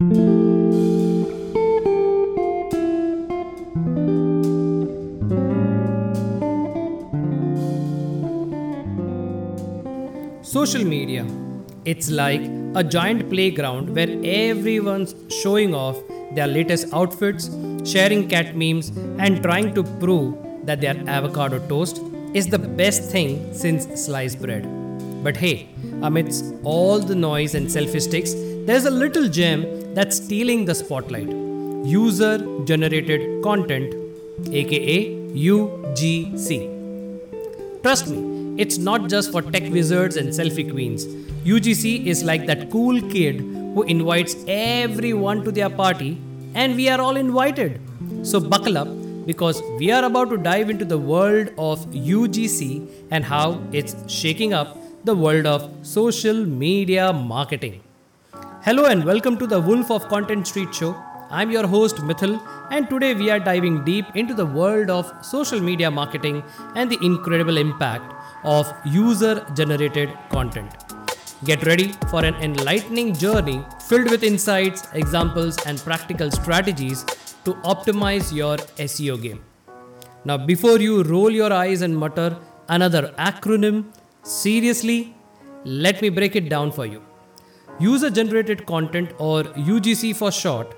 Social media. It's like a giant playground where everyone's showing off their latest outfits, sharing cat memes, and trying to prove that their avocado toast is the best thing since sliced bread. But hey, amidst all the noise and selfie sticks, there's a little gem that's stealing the spotlight user generated content, aka UGC. Trust me, it's not just for tech wizards and selfie queens. UGC is like that cool kid who invites everyone to their party, and we are all invited. So buckle up because we are about to dive into the world of UGC and how it's shaking up the world of social media marketing. Hello and welcome to the Wolf of Content Street Show. I'm your host Miithyl, and today we are diving deep into the world of social media marketing and the incredible impact of user generated content. Get ready for an enlightening journey filled with insights, examples, and practical strategies to optimize your SEO game. Now, before you roll your eyes and mutter another acronym, seriously, let me break it down for you. User generated content, or UGC for short,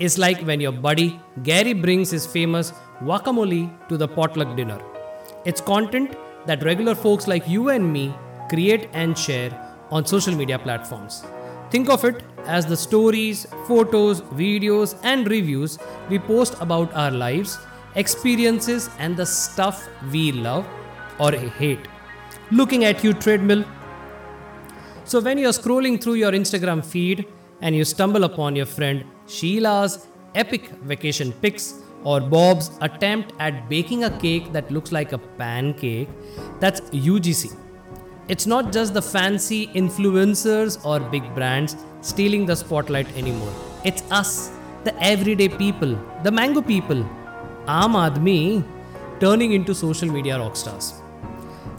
is like when your buddy Gary brings his famous guacamole to the potluck dinner. It's content that regular folks like you and me create and share on social media platforms. Think of it as the stories, photos, videos, and reviews we post about our lives, experiences, and the stuff we love or hate. Looking at you, treadmill. So, when you're scrolling through your Instagram feed and you stumble upon your friend Sheila's epic vacation pics or Bob's attempt at baking a cake that looks like a pancake, that's UGC. It's not just the fancy influencers or big brands stealing the spotlight anymore. It's us, the everyday people, the mango people, Aam Aadmi, turning into social media rock stars.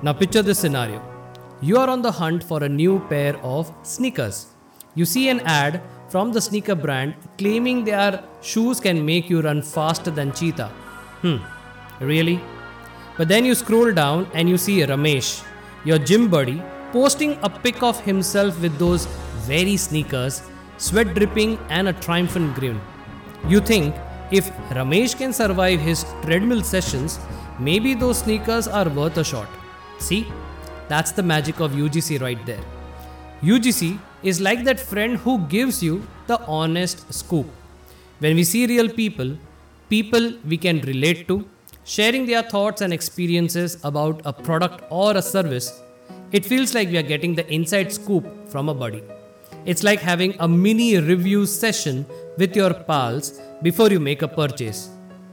Now, picture this scenario you are on the hunt for a new pair of sneakers. You see an ad from the sneaker brand claiming their shoes can make you run faster than cheetah. Hmm, really? But then you scroll down and you see Ramesh, your gym buddy, posting a pic of himself with those very sneakers, sweat dripping, and a triumphant grin. You think if Ramesh can survive his treadmill sessions, maybe those sneakers are worth a shot. See, that's the magic of UGC right there. UGC is like that friend who gives you the honest scoop. When we see real people, people we can relate to, sharing their thoughts and experiences about a product or a service, it feels like we are getting the inside scoop from a buddy. It's like having a mini review session with your pals before you make a purchase.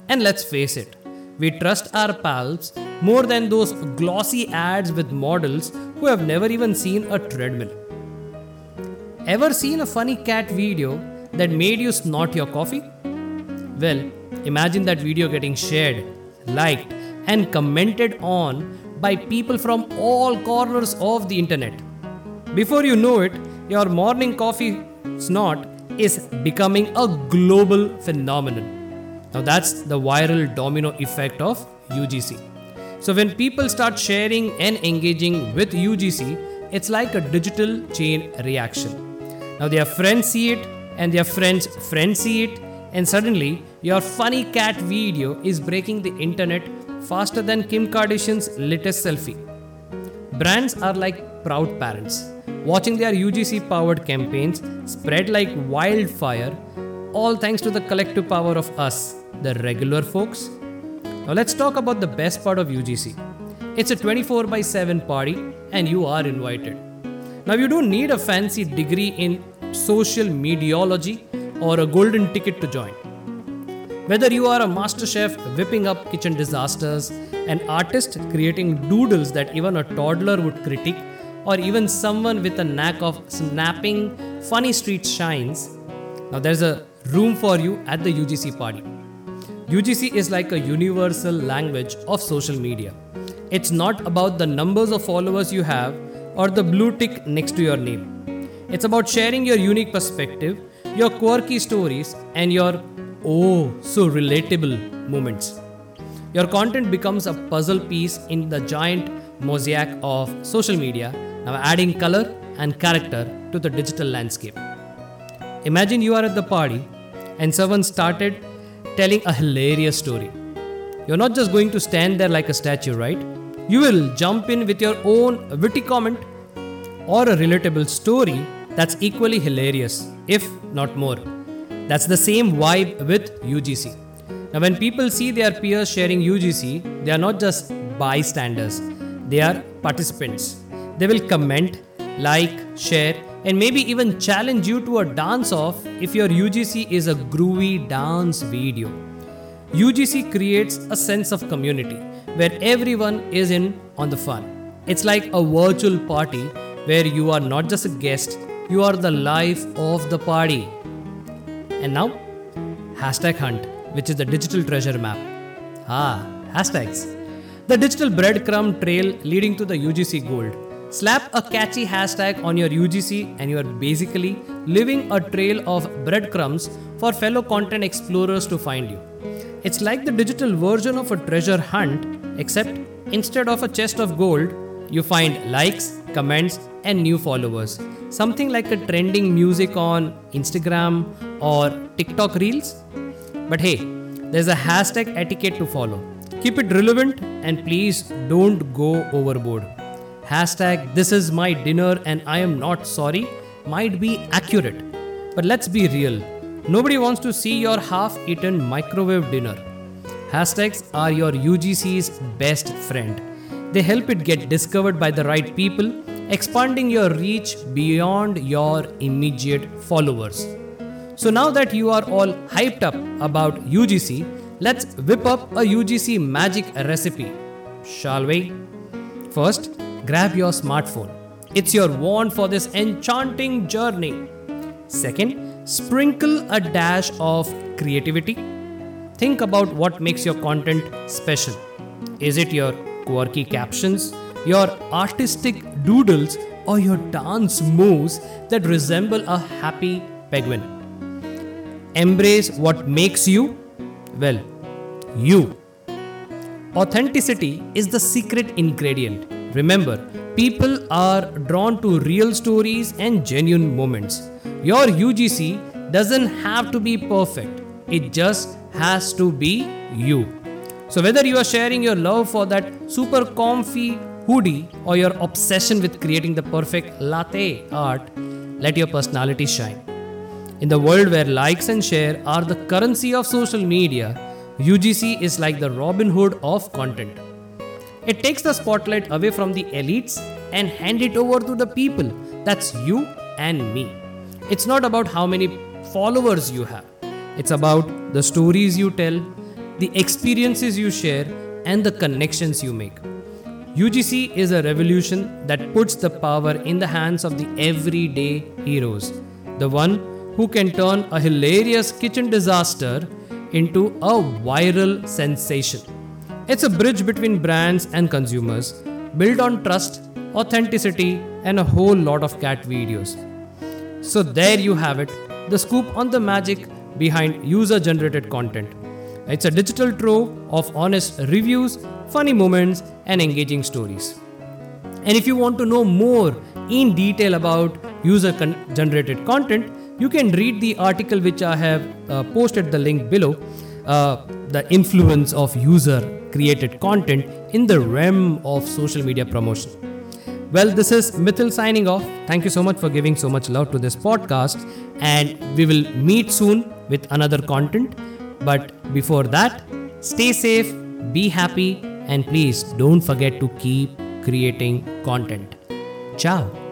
And let's face it, we trust our pals more than those glossy ads with models who have never even seen a treadmill. Ever seen a funny cat video that made you snort your coffee? Well, imagine that video getting shared, liked, and commented on by people from all corners of the internet. Before you know it, your morning coffee snort is becoming a global phenomenon. Now, that's the viral domino effect of UGC. So, when people start sharing and engaging with UGC, it's like a digital chain reaction. Now their friends see it, and their friends' friends see it, and suddenly your funny cat video is breaking the internet faster than Kim Kardashian's latest selfie. Brands are like proud parents, watching their UGC powered campaigns spread like wildfire, all thanks to the collective power of us, the regular folks. Now let's talk about the best part of UGC. It's a 24 by 7 party, and you are invited. Now, you don't need a fancy degree in social mediology or a golden ticket to join. Whether you are a master chef whipping up kitchen disasters, an artist creating doodles that even a toddler would critique, or even someone with a knack of snapping funny street shines, now there's a room for you at the UGC party. UGC is like a universal language of social media. It's not about the numbers of followers you have or the blue tick next to your name. It's about sharing your unique perspective your quirky stories, and your oh so relatable moments. Your content becomes a puzzle piece in the giant mosaic of social media, now adding color and character to the digital landscape. Imagine you are at the party and someone started telling a hilarious story. You're not just going to stand there like a statue, right? You will jump in with your own witty comment or a relatable story that's equally hilarious, if not more. That's the same vibe with UGC. Now, when people see their peers sharing UGC, they are not just bystanders, they are participants. They will comment, like, share, and maybe even challenge you to a dance off if your UGC is a groovy dance video. UGC creates a sense of community where everyone is in on the fun. It's like a virtual party where you are not just a guest, you are the life of the party. And now, hashtag hunt, which is the digital treasure map. Ah, hashtags. The digital breadcrumb trail leading to the UGC Gold. Slap a catchy hashtag on your UGC and you are basically leaving a trail of breadcrumbs for fellow content explorers to find you. It's like the digital version of a treasure hunt, except instead of a chest of gold, you find likes, comments, and new followers. Something like a trending music on Instagram or TikTok Reels. But hey, there's a hashtag etiquette to follow. Keep it relevant and please don't go overboard. Hashtag this is my dinner and I am not sorry might be accurate. But let's be real. Nobody wants to see your half eaten microwave dinner. Hashtags are your UGC's best friend. They help it get discovered by the right people, expanding your reach beyond your immediate followers. So now that you are all hyped up about UGC, let's whip up a UGC magic recipe, shall we? First, grab your smartphone. It's your wand for this enchanting journey. Second, sprinkle a dash of creativity. Think about what makes your content special. Is it your quirky captions, your artistic doodles, or your dance moves that resemble a happy penguin? Embrace what makes you, well, you. Authenticity is the secret ingredient. Remember, people are drawn to real stories and genuine moments. Your UGC doesn't have to be perfect, it just has to be you. So, whether you are sharing your love for that super comfy hoodie or your obsession with creating the perfect latte art, let your personality shine. In the world where likes and share are the currency of social media, UGC is like the Robin Hood of content. It takes the spotlight away from the elites and hand it over to the people. That's you and me. It's not about how many followers you have. It's about the stories you tell, the experiences you share, and the connections you make. UGC is a revolution that puts the power in the hands of the everyday heroes, the one who can turn a hilarious kitchen disaster into a viral sensation. It's a bridge between brands and consumers, built on trust, authenticity, and a whole lot of cat videos. So, there you have it the scoop on the magic behind user generated content. It's a digital trove of honest reviews, funny moments, and engaging stories. And if you want to know more in detail about user generated content, you can read the article which I have uh, posted the link below. Uh, the influence of user created content in the realm of social media promotion. Well, this is Miithyl signing off. Thank you so much for giving so much love to this podcast, and we will meet soon with another content. But before that, stay safe, be happy, and please don't forget to keep creating content. Ciao.